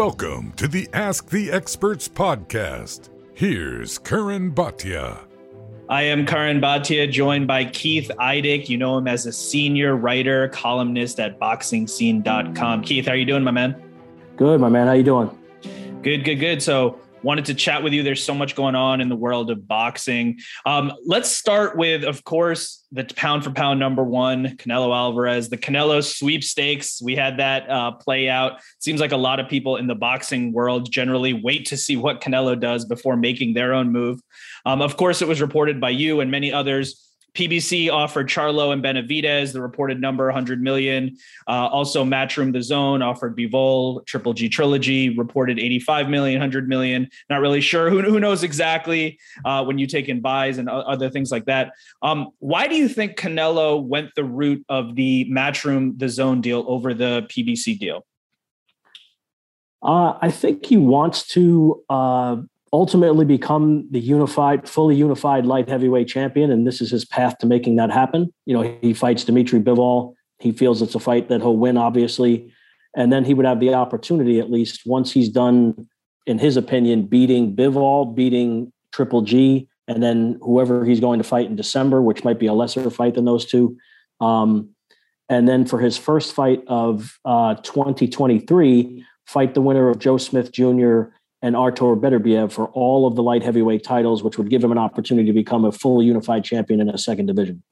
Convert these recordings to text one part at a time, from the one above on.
Welcome to the Ask the Experts podcast. Here's Karan Bhatia. I am Karan Bhatia, joined by Keith Idec. You know him as a senior writer, columnist at BoxingScene.com. Keith, how are you doing, my man? Good, my man. How are you doing? Good, good, good. So wanted to chat with you. There's so much going on in the world of boxing. Um, let's start with, of course, the pound for pound number one, Canelo Alvarez, the Canelo sweepstakes. We had that uh, play out. Seems like a lot of people in the boxing world generally wait to see what Canelo does before making their own move. Um, of course, it was reported by you and many others PBC offered Charlo and Benavidez the reported number 100 million. Uh, also, Matchroom DAZN offered Bivol, Triple G Trilogy reported 85 million, 100 million. Not really sure. Who, who knows exactly uh, when you take in buys and other things like that. Um, why do you think Canelo went the route of the Matchroom DAZN deal over the PBC deal? Uh, I think he wants to uh, ultimately become the unified, fully unified light heavyweight champion. And this is his path to making that happen. You know, he fights Dmitry Bivol. He feels it's a fight that he'll win, obviously. And then he would have the opportunity, at least once he's done, in his opinion, beating Bivol, beating Triple G, and then whoever he's going to fight in December, which might be a lesser fight than those two. Um, and then for his first fight of uh, 2023, fight the winner of Joe Smith Jr and Artur Beterbiev for all of the light heavyweight titles, which would give him an opportunity to become a full unified champion in a second division.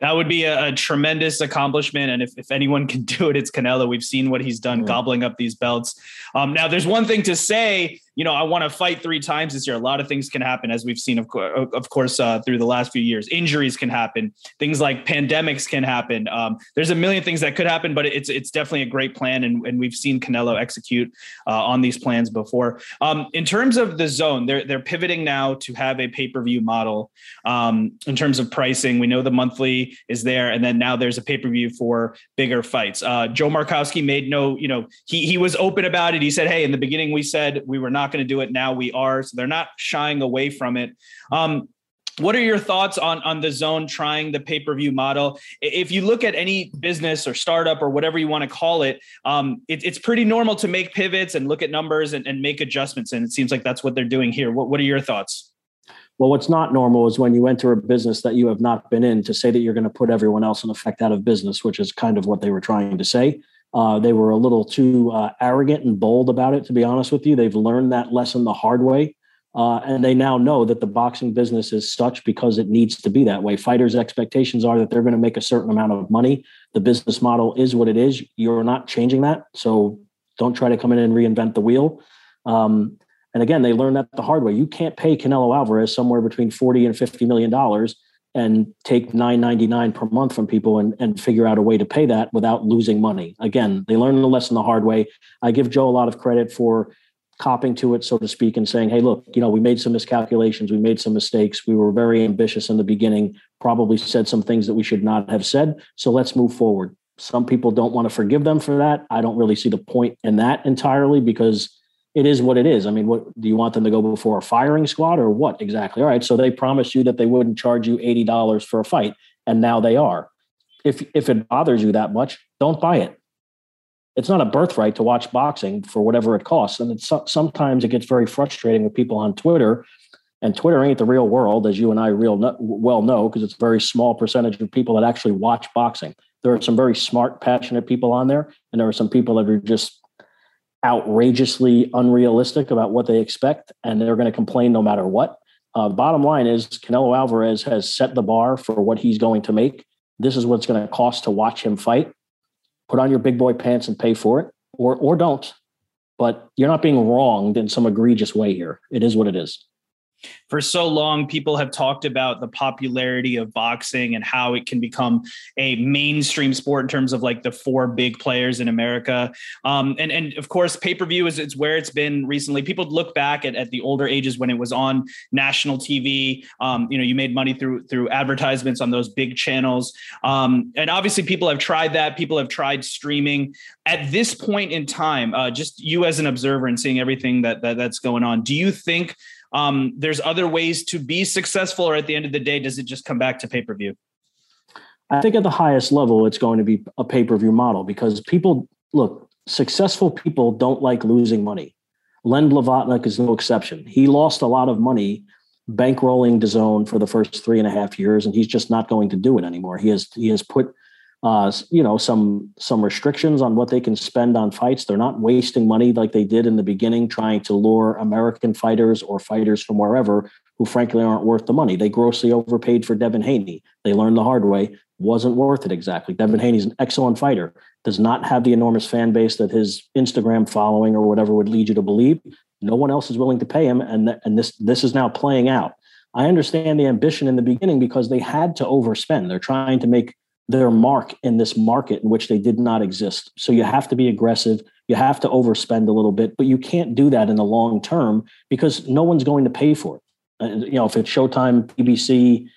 That would be a, a, tremendous accomplishment. And if, if anyone can do it, it's Canelo. We've seen what he's done, gobbling up these belts. Um, now, there's one thing to say you know, I want to fight three times this year. A lot of things can happen, as we've seen, of, co- of course, uh, through the last few years. Injuries can happen. Things like pandemics can happen. Um, there's a million things that could happen, but it's it's definitely a great plan, and, and we've seen Canelo execute uh, on these plans before. Um, in terms of DAZN, they're they're pivoting now to have a pay per view model. Um, in terms of pricing, we know the monthly is there, and then now there's a pay per view for bigger fights. Uh, Joe Markowitz made no, you know, he he was open about it. He said, "Hey, in the beginning, we said we were not." Not going to do it. Now we are. So they're not shying away from it. Um, what are your thoughts on on DAZN trying the pay per view model? If you look at any business or startup or whatever you want to call it, um, it, it's pretty normal to make pivots and look at numbers and, and, make adjustments. And it seems like that's what they're doing here. What What are your thoughts? Well, what's not normal is when you enter a business that you have not been in to say that you're going to put everyone else in effect out of business, which is kind of what they were trying to say. Uh, they were a little too uh, arrogant and bold about it, to be honest with you. They've learned that lesson the hard way. Uh, and they now know that the boxing business is such because it needs to be that way. Fighters' expectations are that they're going to make a certain amount of money. The business model is what it is. You're not changing that. So don't try to come in and reinvent the wheel. Um, and again, they learned that the hard way. You can't pay Canelo Alvarez somewhere between 40 and 50 million dollars and take 9.99 per month from people and, and figure out a way to pay that without losing money. Again they learned the lesson the hard way. I give joe a lot of credit for copping to it so to speak and saying hey look you know we made some miscalculations we made some mistakes. We were very ambitious in the beginning probably said some things that we should not have said. So let's move forward. Some people don't want to forgive them for that. I don't really see the point in that entirely because it is what it is. I mean, what do you want them to go before a firing squad or what exactly? All right. So they promised you that they wouldn't charge you $80 for a fight, and now they are. If if it bothers you that much, don't buy it. It's not a birthright to watch boxing for whatever it costs. And it's sometimes it gets very frustrating with people on Twitter. And Twitter ain't the real world, as you and I real no, well know, because it's a very small percentage of people that actually watch boxing. There are some very smart, passionate people on there, and there are some people that are just outrageously unrealistic about what they expect, and they're going to complain no matter what. Uh, bottom line is Canelo Alvarez has set the bar for what he's going to make. This is what's going to cost to watch him fight. Put on your big boy pants and pay for it, or or don't. But you're not being wronged in some egregious way here. It is what it is for so long people have talked about the popularity of boxing and how it can become a mainstream sport in terms of like the four big players in america. Um, and and of course pay-per-view is it's where it's been recently. People look back at, at the older ages when it was on national tv um, you know you made money through through advertisements on those big channels. Um, and obviously people have tried that. People have tried streaming. At this point in time uh, just you as an observer and seeing everything that, that that's going on do you think um, there's other ways to be successful, or at the end of the day, does it just come back to pay per view? I think at the highest level, it's going to be a pay per view model because people look. successful people don't like losing money. Len Blavatnik is no exception. He lost a lot of money bankrolling DAZN for the first three and a half years, and he's just not going to do it anymore. He has he has put uh, you know some some restrictions on what they can spend on fights. They're not wasting money like they did in the beginning, trying to lure American fighters or fighters from wherever who frankly aren't worth the money. They grossly overpaid for Devin Haney. They learned the hard way wasn't worth it exactly. Devin Haney's an excellent fighter, does not have the enormous fan base that his Instagram following or whatever would lead you to believe. No one else is willing to pay him, and th- and this this is now playing out. I understand the ambition in the beginning because they had to overspend. They're trying to make their mark in this market in which they did not exist. So you have to be aggressive. You have to overspend a little bit, but you can't do that in the long term because no one's going to pay for it. Uh, you know, if it's Showtime, PBC,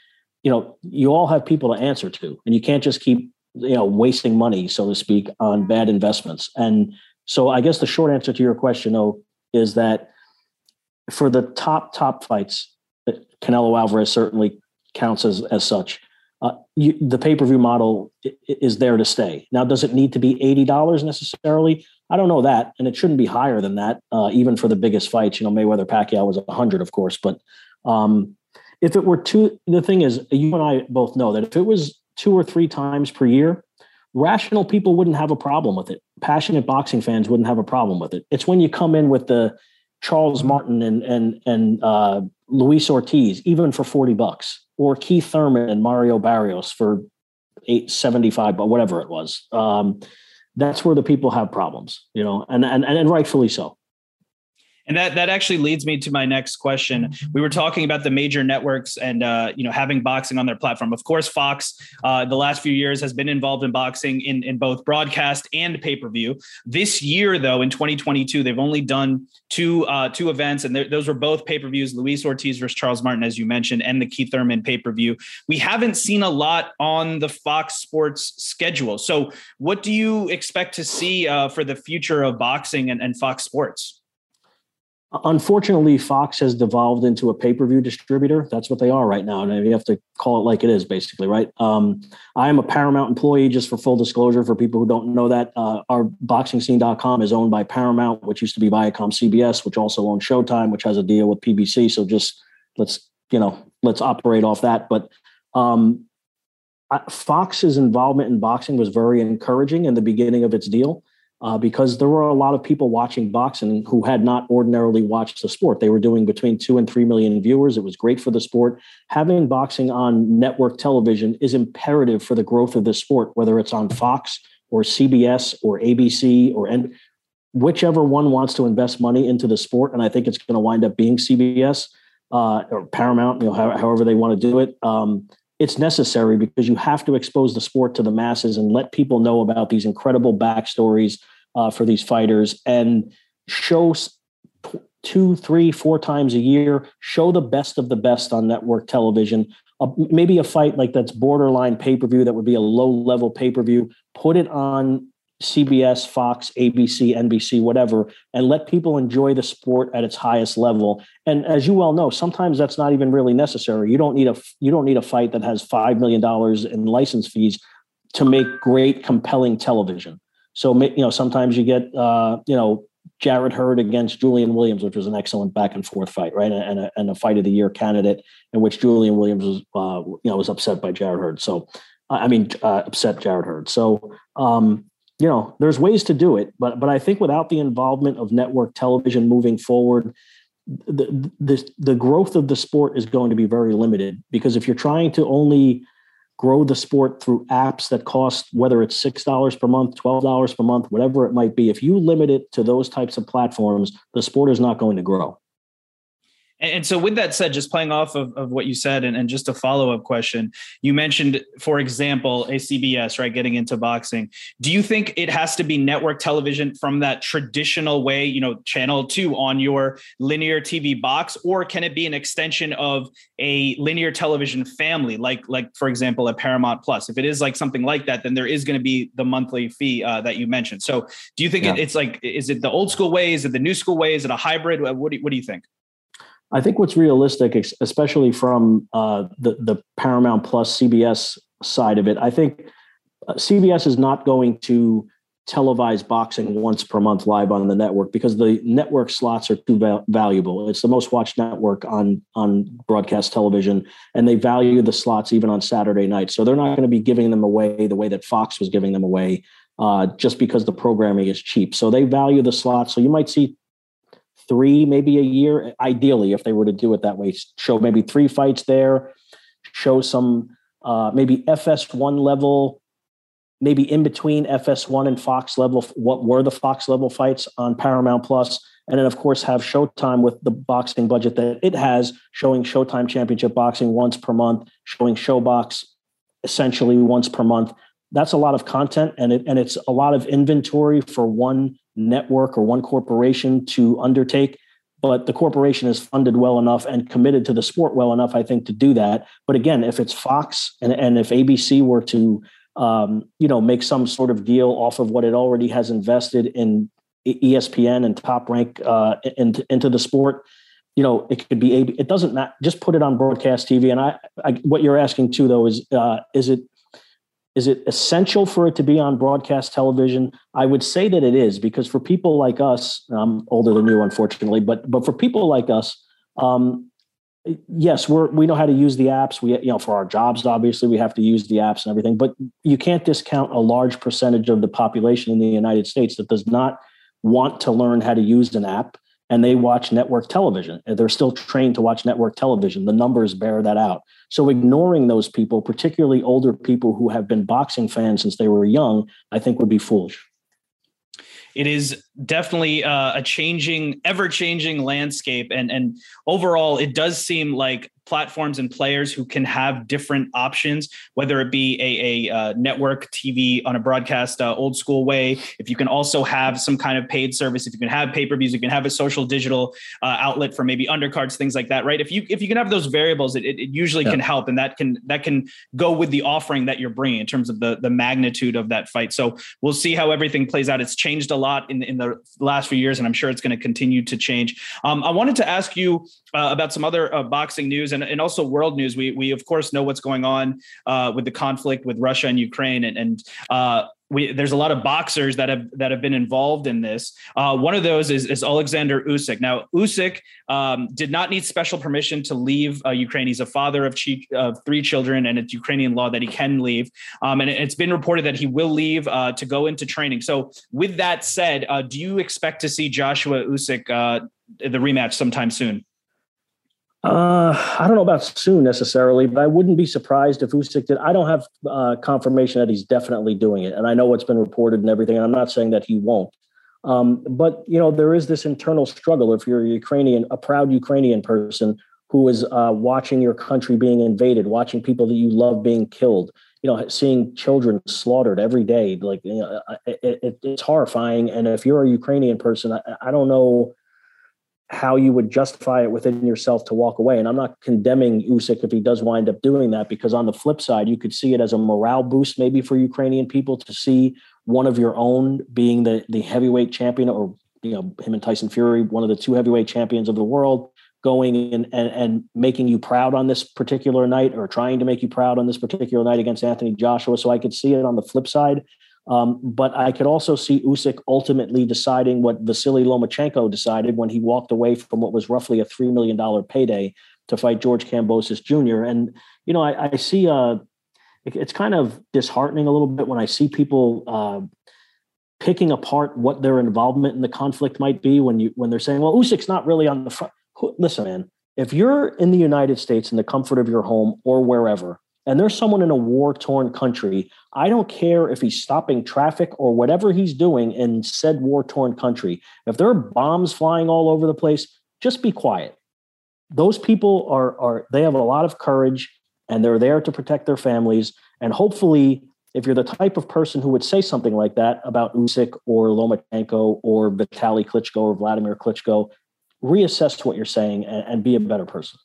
you know, you all have people to answer to, and you can't just keep you know wasting money, so to speak, on bad investments. And so, I guess the short answer to your question, though, is that for the top top fights, Canelo Alvarez certainly counts as as such. Uh, you, the pay per view model is there to stay. Now, does it need to be eighty dollars necessarily? I don't know that, and it shouldn't be higher than that, uh, even for the biggest fights. You know, Mayweather Pacquiao was hundred, of course, but um, if it were two, the thing is, you and I both know that if it was two or three times per year, rational people wouldn't have a problem with it. Passionate boxing fans wouldn't have a problem with it. It's when you come in with the Charles Martin and and and uh, Luis Ortiz, even for forty bucks, or Keith Thurman and Mario Barrios for eight seventy five, but whatever it was. Um, that's where the people have problems, you know, and and and rightfully so. And that that actually leads me to my next question. We were talking about the major networks and uh, you know having boxing on their platform. Of course, Fox uh, the last few years has been involved in boxing in in both broadcast and pay per view. This year, though, in 2022, they've only done two uh, two events, and those were both pay per views: Luis Ortiz versus Charles Martin, as you mentioned, and the Keith Thurman pay per view. We haven't seen a lot on the Fox Sports schedule. So, what do you expect to see uh, for the future of boxing and, and Fox Sports? Unfortunately, Fox has devolved into a pay per view distributor. That's what they are right now. And you have to call it like it is, basically, right? Um, I am a Paramount employee, just for full disclosure for people who don't know that. Uh, our boxingscene.com is owned by Paramount, which used to be Viacom CBS, which also owns Showtime, which has a deal with PBC. So just let's, you know, let's operate off that. But um, Fox's involvement in boxing was very encouraging in the beginning of its deal uh, because there were a lot of people watching boxing who had not ordinarily watched the sport. They were doing between two and three million viewers. It was great for the sport. Having boxing on network television is imperative for the growth of the sport, whether it's on Fox or CBS or ABC or and whichever one wants to invest money into the sport. And I think it's going to wind up being CBS uh, or Paramount, you know, however they want to do it. Um, it's necessary because you have to expose the sport to the masses and let people know about these incredible backstories uh, for these fighters and show two, three, four times a year, show the best of the best on network television. Uh, maybe a fight like that's borderline pay per view that would be a low level pay per view. Put it on CBS, Fox, ABC, NBC, whatever, and let people enjoy the sport at its highest level. And as you well know, sometimes that's not even really necessary. You don't need a you don't need a fight that has five million dollars in license fees to make great, compelling television. So you know, sometimes you get uh, you know Jarrett Hurd against Julian Williams, which was an excellent back and forth fight, right? And a, and a fight of the year candidate in which Julian Williams was uh, you know was upset by Jarrett Hurd. So I mean, uh, upset Jarrett Hurd. So um, you know, there's ways to do it, but but I think without the involvement of network television moving forward, the the the growth of the sport is going to be very limited because if you're trying to only grow the sport through apps that cost whether it's six dollars per month, twelve dollars per month, whatever it might be, if you limit it to those types of platforms, the sport is not going to grow. And so, with that said, just playing off of, of what you said, and, and just a follow up question, you mentioned, for example, a CBS, right, getting into boxing. Do you think it has to be network television from that traditional way, you know, channel two on your linear TV box, or can it be an extension of a linear television family, like, like for example, a Paramount Plus? If it is like something like that, then there is going to be the monthly fee uh, that you mentioned. So, do you think yeah. it, it's like, is it the old school way? Is it the new school way? Is it a hybrid? What do, what do you think? I think what's realistic, especially from uh, the the Paramount Plus CBS side of it, I think uh, CBS is not going to televise boxing once per month live on the network because the network slots are too val- valuable. It's the most watched network on on broadcast television, and they value the slots even on Saturday night. So they're not going to be giving them away the way that Fox was giving them away, uh, just because the programming is cheap. So they value the slots. So you might see three, maybe a year, ideally, if they were to do it that way. Show maybe three fights there, show some uh, maybe FS1 level maybe in between FS1 and Fox level, what were the Fox level fights on Paramount Plus, and then of course have Showtime with the boxing budget that it has, showing Showtime Championship Boxing once per month, showing ShoBox essentially once per month. That's a lot of content, and it and it's a lot of inventory for one network or one corporation to undertake. But the corporation is funded well enough and committed to the sport well enough, I think, to do that. But again, if it's Fox and, and if ABC were to um, you know, make some sort of deal off of what it already has invested in ESPN and top rank uh, into, into the sport. You know, it could be. It doesn't matter. Just put it on broadcast TV. And I, I what you're asking too, though, is uh, is it is it essential for it to be on broadcast television? I would say that it is because for people like us, I'm older than you, unfortunately, but but for people like us, um, yes, we're we know how to use the apps. We you know for our jobs, obviously, we have to use the apps and everything. But you can't discount a large percentage of the population in the United States that does not want to learn how to use an app, and they watch network television. They're still trained to watch network television. The numbers bear that out. So ignoring those people, particularly older people who have been boxing fans since they were young, I think would be foolish it is definitely uh, a changing, ever changing landscape. And, and overall, it does seem like platforms and players who can have different options, whether it be a, a uh, network TV on a broadcast uh, old school way. If you can also have some kind of paid service, if you can have pay per views, you can have a social digital uh, outlet for maybe undercards, things like that, right? If you if you can have those variables, it, it usually yeah. can help, and that can that can go with the offering that you're bringing in terms of the the magnitude of that fight. So we'll see how everything plays out. It's changed a lot in in the last few years, and I'm sure it's going to continue to change. Um, I wanted to ask you uh, about some other uh, boxing news and, and also world news. We we of course know what's going on uh, with the conflict with Russia and Ukraine, and, and uh, we, there's a lot of boxers that have that have been involved in this. Uh, one of those is, is Alexander Usyk. Now, Usyk um, did not need special permission to leave uh, Ukraine. He's a father of, of, three children, and it's Ukrainian law that he can leave. Um, and it's been reported that he will leave uh, to go into training. So, with that said, uh, do you expect to see Joshua Usyk uh, the rematch sometime soon? Uh, I don't know about soon necessarily, but I wouldn't be surprised if Usyk did. I don't have uh, confirmation that he's definitely doing it, and I know what's been reported and everything. And I'm not saying that he won't, um, but you know there is this internal struggle. If you're a Ukrainian, a proud Ukrainian person who is uh, watching your country being invaded, watching people that you love being killed, you know, seeing children slaughtered every day, like you know, it, it, it's horrifying. And if you're a Ukrainian person, I, I don't know how you would justify it within yourself to walk away. And I'm not condemning Usyk if he does wind up doing that, because on the flip side, you could see it as a morale boost maybe for Ukrainian people to see one of your own being the the heavyweight champion, or you know him and Tyson Fury, one of the two heavyweight champions of the world, going in and, and making you proud on this particular night, or trying to make you proud on this particular night against Anthony Joshua. So I could see it on the flip side. Um, but I could also see Usyk ultimately deciding what Vasily Lomachenko decided when he walked away from what was roughly a $3 million payday to fight George Kambosos Jr. And, you know, I, I see uh, it, it's kind of disheartening a little bit when I see people uh, picking apart what their involvement in the conflict might be when you when they're saying, well, Usyk's not really on the front. Listen, man, if you're in the United States in the comfort of your home or wherever, and there's someone in a war torn country, I don't care if he's stopping traffic or whatever he's doing in said war torn country. If there are bombs flying all over the place, just be quiet. Those people are, are they have a lot of courage and they're there to protect their families. And hopefully, if you're the type of person who would say something like that about Usyk or Lomachenko or Vitaly Klitschko or Vladimir Klitschko, reassess what you're saying and, and be a better person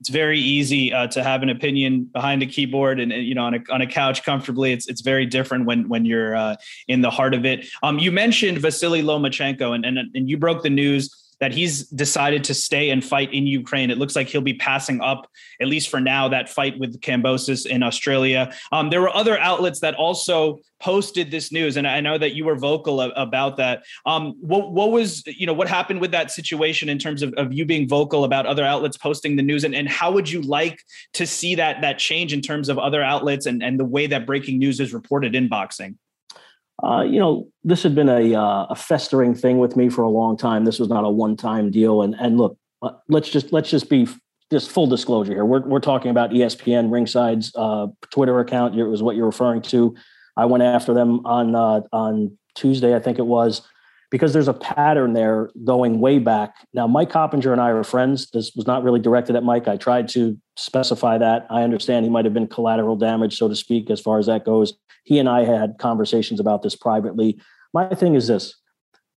it's very easy uh, to have an opinion behind a keyboard and, you know on a, on a couch comfortably. It's it's very different when when you're uh, in the heart of it. Um, you mentioned Vasily Lomachenko and, and and you broke the news that he's decided to stay and fight in Ukraine. It looks like he'll be passing up, at least for now, that fight with Kambosos in Australia. Um, there were other outlets that also posted this news, and I know that you were vocal about that. Um, what, what was, you know, what happened with that situation in terms of, of you being vocal about other outlets posting the news, and, and how would you like to see that that change in terms of other outlets and, and the way that breaking news is reported in boxing? Uh, you know, this had been a, uh, a festering thing with me for a long time. This was not a one-time deal. And and look, uh, let's just let's just be just full disclosure here. We're we're talking about ESPN Ringside's uh, Twitter account. It was what you're referring to. I went after them on uh, on Tuesday, I think it was, because there's a pattern there going way back. Now, Mike Coppinger and I are friends. This was not really directed at Mike. I tried to specify that. I understand he might have been collateral damage, so to speak, as far as that goes. He and I had conversations about this privately. My thing is this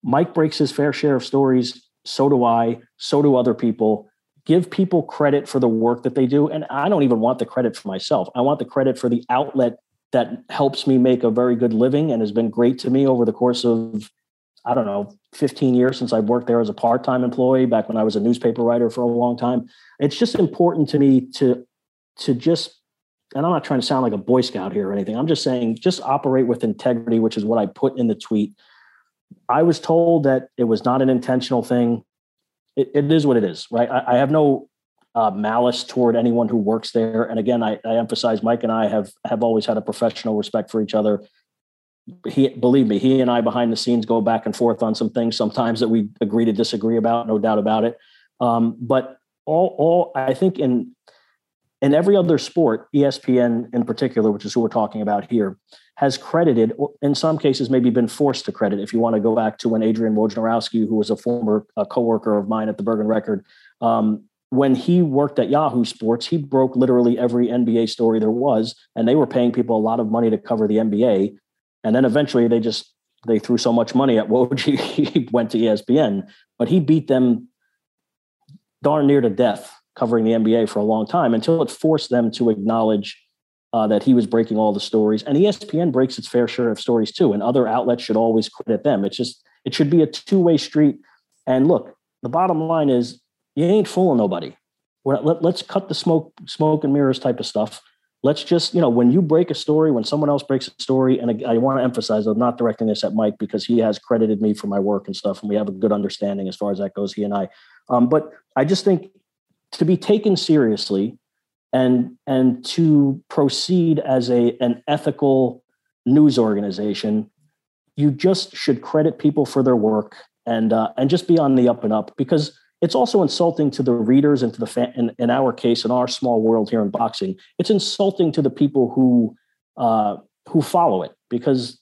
Mike breaks his fair share of stories. So do I. So do other people. Give people credit for the work that they do. And I don't even want the credit for myself. I want the credit for the outlet that helps me make a very good living and has been great to me over the course of I don't know, 15 years since I've worked there as a part-time employee back when I was a newspaper writer for a long time. It's just important to me to to just and I'm not trying to sound like a boy scout here or anything. I'm just saying just operate with integrity, which is what I put in the tweet. I was told that it was not an intentional thing. it, it is what it is, right? I, I have no uh, malice toward anyone who works there. And again, I, I emphasize Mike and I have have always had a professional respect for each other he believe me he and i behind the scenes go back and forth on some things sometimes that we agree to disagree about no doubt about it um, but all all i think in in every other sport espn in particular which is who we're talking about here has credited in some cases maybe been forced to credit if you want to go back to when adrian wojnarowski who was a former uh, co-worker of mine at the bergen record um, when he worked at Yahoo Sports, he broke literally every NBA story there was, and they were paying people a lot of money to cover the NBA. And then eventually they just they threw so much money at Woj, he went to ESPN, but he beat them darn near to death covering the NBA for a long time until it forced them to acknowledge uh, that he was breaking all the stories. And ESPN breaks its fair share of stories too, and other outlets should always credit them. It's just it should be a two way street. And look, the bottom line is you ain't fooling nobody. Let, let's cut the smoke, smoke and mirrors type of stuff let's just you know when you break a story when someone else breaks a story and i, want to emphasize i'm not directing this at mike because he has credited me for my work and stuff and we have a good understanding as far as that goes he and i. Um, but i just think to be taken seriously and and to proceed as a an ethical news organization you just should credit people for their work and uh, and just be on the up and up because it's also insulting to the readers and to the fan. In, in our case, in our small world here in boxing, it's insulting to the people who uh, who follow it because,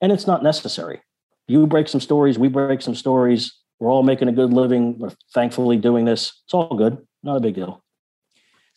and it's not necessary. You break some stories, we break some stories. We're all making a good living. We're thankfully doing this. It's all good. Not a big deal.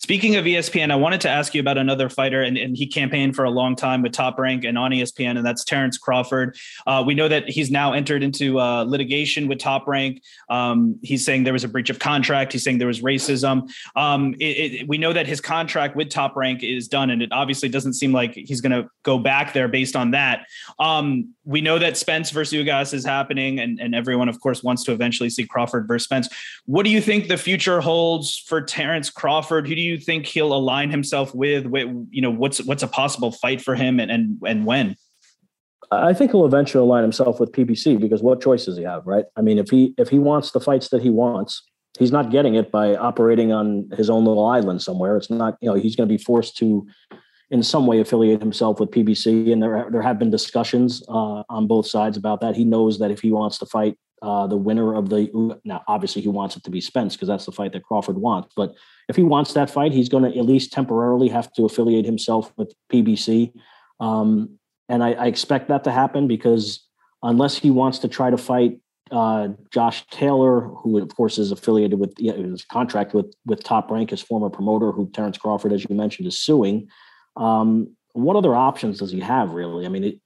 Speaking of ESPN, I wanted to ask you about another fighter, and, and he campaigned for a long time with Top Rank and on ESPN, and that's Terrence Crawford. Uh, we know that he's now entered into uh, litigation with Top Rank. Um, he's saying there was a breach of contract. He's saying there was racism. Um, it, it, we know that his contract with Top Rank is done, and it obviously doesn't seem like he's going to go back there based on that. Um, we know that Spence versus Ugas is happening, and, and everyone, of course, wants to eventually see Crawford versus Spence. What do you think the future holds for Terrence Crawford? Who do you you think he'll align himself with? You know, what's what's a possible fight for him, and and and when? I think he'll eventually align himself with PBC because what choice does he have, right? I mean, if he if he wants the fights that he wants, he's not getting it by operating on his own little island somewhere. It's not, you know, he's going to be forced to, in some way, affiliate himself with PBC. And there there have been discussions uh, on both sides about that. He knows that if he wants to fight uh, the winner of the now, obviously he wants it to be Spence because that's the fight that Crawford wants. But if he wants that fight, he's going to at least temporarily have to affiliate himself with PBC. Um, and I, I, expect that to happen because unless he wants to try to fight uh, Josh Taylor, who of course is affiliated with his contract with with Top Rank, his former promoter, who Terrence Crawford, as you mentioned, is suing. Um, what other options does he have really? I mean, it,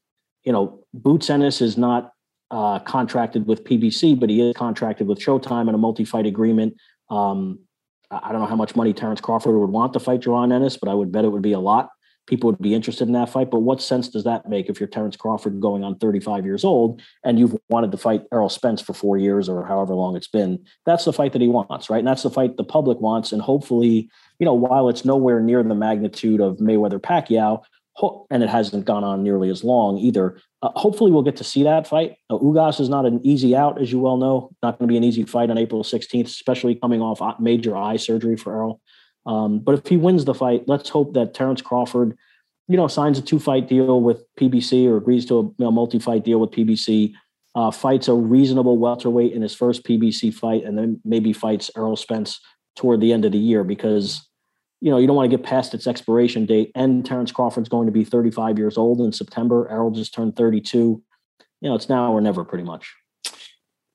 you know, Boots Ennis is not uh, contracted with PBC, but he is contracted with Showtime in a multi-fight agreement. Um, I don't know how much money Terrence Crawford would want to fight Jaron Ennis, but I would bet it would be a lot. people would be interested in that fight. But what sense does that make if you're Terrence Crawford going on 35 years old and you've wanted to fight Errol Spence for four years or however long it's been? That's the fight that he wants, right? And that's the fight the public wants. And hopefully, you know, while it's nowhere near the magnitude of Mayweather Pacquiao, and it hasn't gone on nearly as long either. Uh, hopefully, we'll get to see that fight. Uh, Ugas is not an easy out, as you well know. Not going to be an easy fight on April 16th, especially coming off major eye surgery for Errol. Um, but if he wins the fight, let's hope that Terrence Crawford, you know, signs a two-fight deal with PBC or agrees to a you know, multi-fight deal with PBC, uh, fights a reasonable welterweight in his first PBC fight, and then maybe fights Errol Spence toward the end of the year because you know, you don't want to get past its expiration date. And Terrence Crawford's going to be 35 years old in September. Errol just turned 32. You know, it's now or never pretty much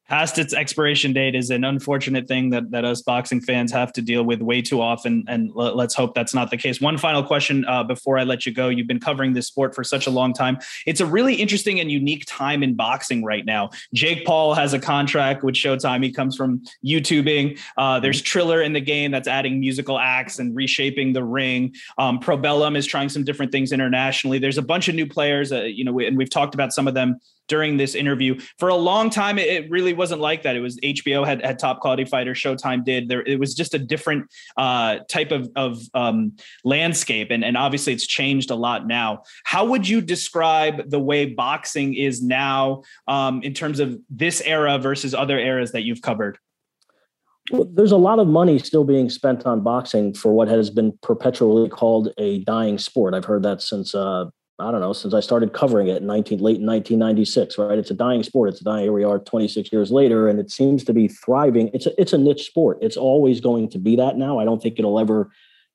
past its expiration date is an unfortunate thing that, that us boxing fans have to deal with way too often. And l- let's hope that's not the case. One final question uh, before I let you go. You've been covering this sport for such a long time. It's a really interesting and unique time in boxing right now. Jake Paul has a contract with Showtime. He comes from YouTubing. Uh, there's Triller in the game that's adding musical acts and reshaping the ring. Um, Probellum is trying some different things internationally. There's a bunch of new players, uh, you know, and we've talked about some of them during this interview. For a long time, it, really wasn't like that. It was HBO had, had top quality fighters, Showtime did. There, it was just a different uh, type of, of um, landscape, and, and obviously it's changed a lot now. How would you describe the way boxing is now um, in terms of this era versus other eras that you've covered? Well, there's a lot of money still being spent on boxing for what has been perpetually called a dying sport. I've heard that since uh, I don't know, since I started covering it in 19, late in 1996, right? It's a dying sport. It's dying, here we are 26 years later, and it seems to be thriving. It's a, it's a niche sport. It's always going to be that now. I don't think it'll ever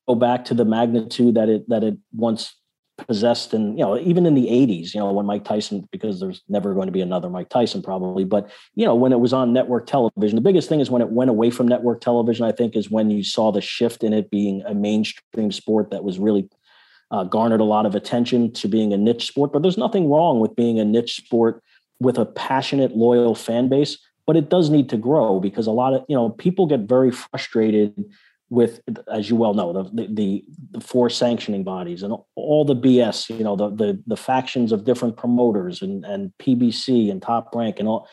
go back to the magnitude that it, that it once possessed. And, you know, even in the 80s, you know, when Mike Tyson, because there's never going to be another Mike Tyson probably, but, you know, when it was on network television, the biggest thing is when it went away from network television, I think is when you saw the shift in it being a mainstream sport that was really uh, garnered a lot of attention to being a niche sport. But there's nothing wrong with being a niche sport with a passionate, loyal fan base. But it does need to grow because a lot of you know people get very frustrated with, as you well know, the the, the four sanctioning bodies and all the BS. You know the the the factions of different promoters and and PBC and Top Rank and all.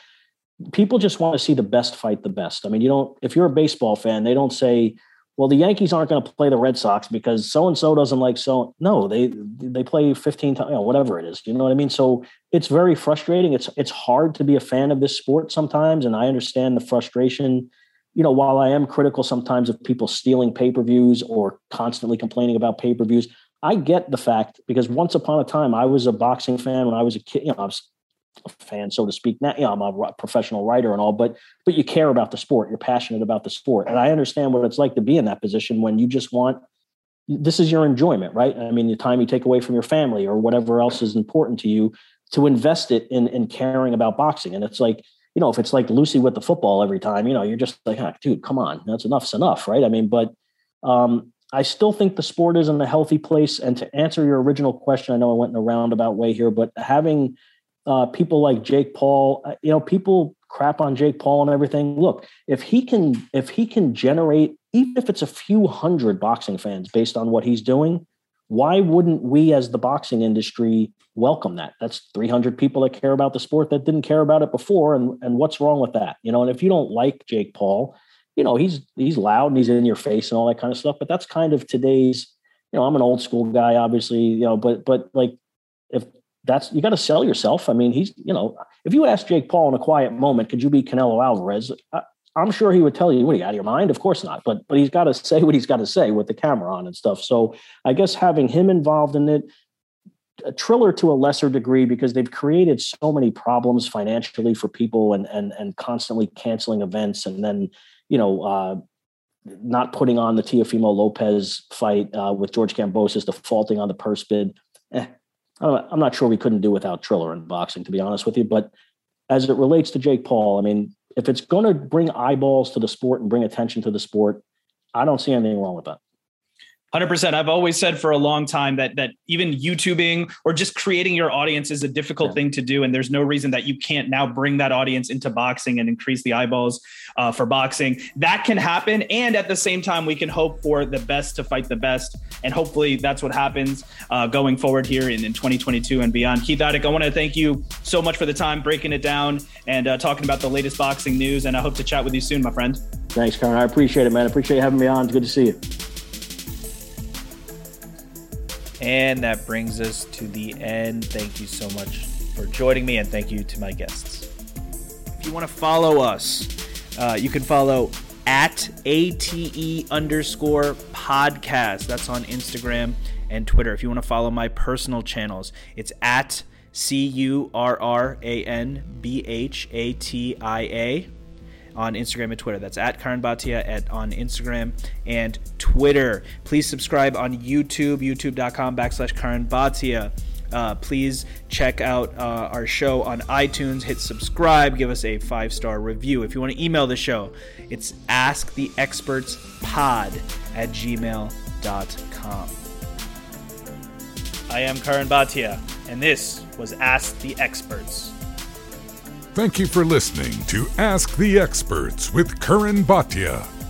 People just want to see the best fight the best. I mean, you don't. If you're a baseball fan, they don't say well, the Yankees aren't going to play the Red Sox because so and so doesn't like so. No, they they play 15 times, you know, whatever it is. You know what I mean? So it's very frustrating. It's it's hard to be a fan of this sport sometimes, and I understand the frustration. You know, while I am critical sometimes of people stealing pay per views or constantly complaining about pay per views, I get the fact because once upon a time I was a boxing fan when I was a kid. You know, I was a fan, so to speak. Now, you know, I'm a professional writer and all, but but you care about the sport. You're passionate about the sport, and I understand what it's like to be in that position when you just want. This is your enjoyment, right? I mean, the time you take away from your family or whatever else is important to you to invest it in in caring about boxing. And it's like, you know, if it's like Lucy with the football every time, you know, you're just like, oh, dude, come on, that's enough's enough, right? I mean, but um, I still think the sport is in a healthy place. And to answer your original question, I know I went in a roundabout way here, but having uh, people like Jake Paul, uh, you know, people crap on Jake Paul and everything. Look, if he can, if he can generate, even if it's a few hundred boxing fans based on what he's doing, why wouldn't we as the boxing industry welcome that? That's 300 people that care about the sport that didn't care about it before. And, and what's wrong with that? You know, and if you don't like Jake Paul, you know, he's, he's loud and he's in your face and all that kind of stuff, but that's kind of today's, you know, I'm an old school guy, obviously, you know, but, but like if that's you got to sell yourself. I mean, he's you know, if you ask Jake Paul in a quiet moment, could you be Canelo Alvarez? I, am sure he would tell you, "What are you out of your mind?" Of course not. But but he's got to say what he's got to say with the camera on and stuff. So I guess having him involved in it, a Triller to a lesser degree because they've created so many problems financially for people and and and constantly canceling events and then you know. Uh, not putting on the Teofimo Lopez fight uh, with George Kambosos, defaulting on the purse bid. Eh, I'm not sure we couldn't do without Triller in boxing, to be honest with you. But as it relates to Jake Paul, I mean, if it's going to bring eyeballs to the sport and bring attention to the sport, I don't see anything wrong with that. 100%. I've always said for a long time that that even YouTubing or just creating your audience is a difficult yeah. thing to do and there's no reason that you can't now bring that audience into boxing and increase the eyeballs uh, for boxing. That can happen and at the same time we can hope for the best to fight the best and hopefully that's what happens uh, going forward here in, in 2022 and beyond. Keith Idec, I want to thank you so much for the time breaking it down and uh, talking about the latest boxing news and I hope to chat with you soon, my friend. Thanks, Karan. I appreciate it, man. I appreciate you having me on. It's good to see you. And that brings us to the end. Thank you so much for joining me, and thank you to my guests. If you want to follow us, uh, you can follow at ATE underscore podcast. That's on Instagram and Twitter. If you want to follow my personal channels, it's at C U R R A N B H A T I A on Instagram and Twitter. That's at Karan Bhatia at on Instagram and Twitter. Please subscribe on YouTube, youtube.com backslash Karan Bhatia. Uh, please check out uh, our show on iTunes. Hit subscribe. Give us a five star review. If you want to email the show, it's asktheexpertspod at gmail.com. I am Karan Bhatia, and this was Ask the Experts. Thank you for listening to Ask the Experts with Karan Bhatia.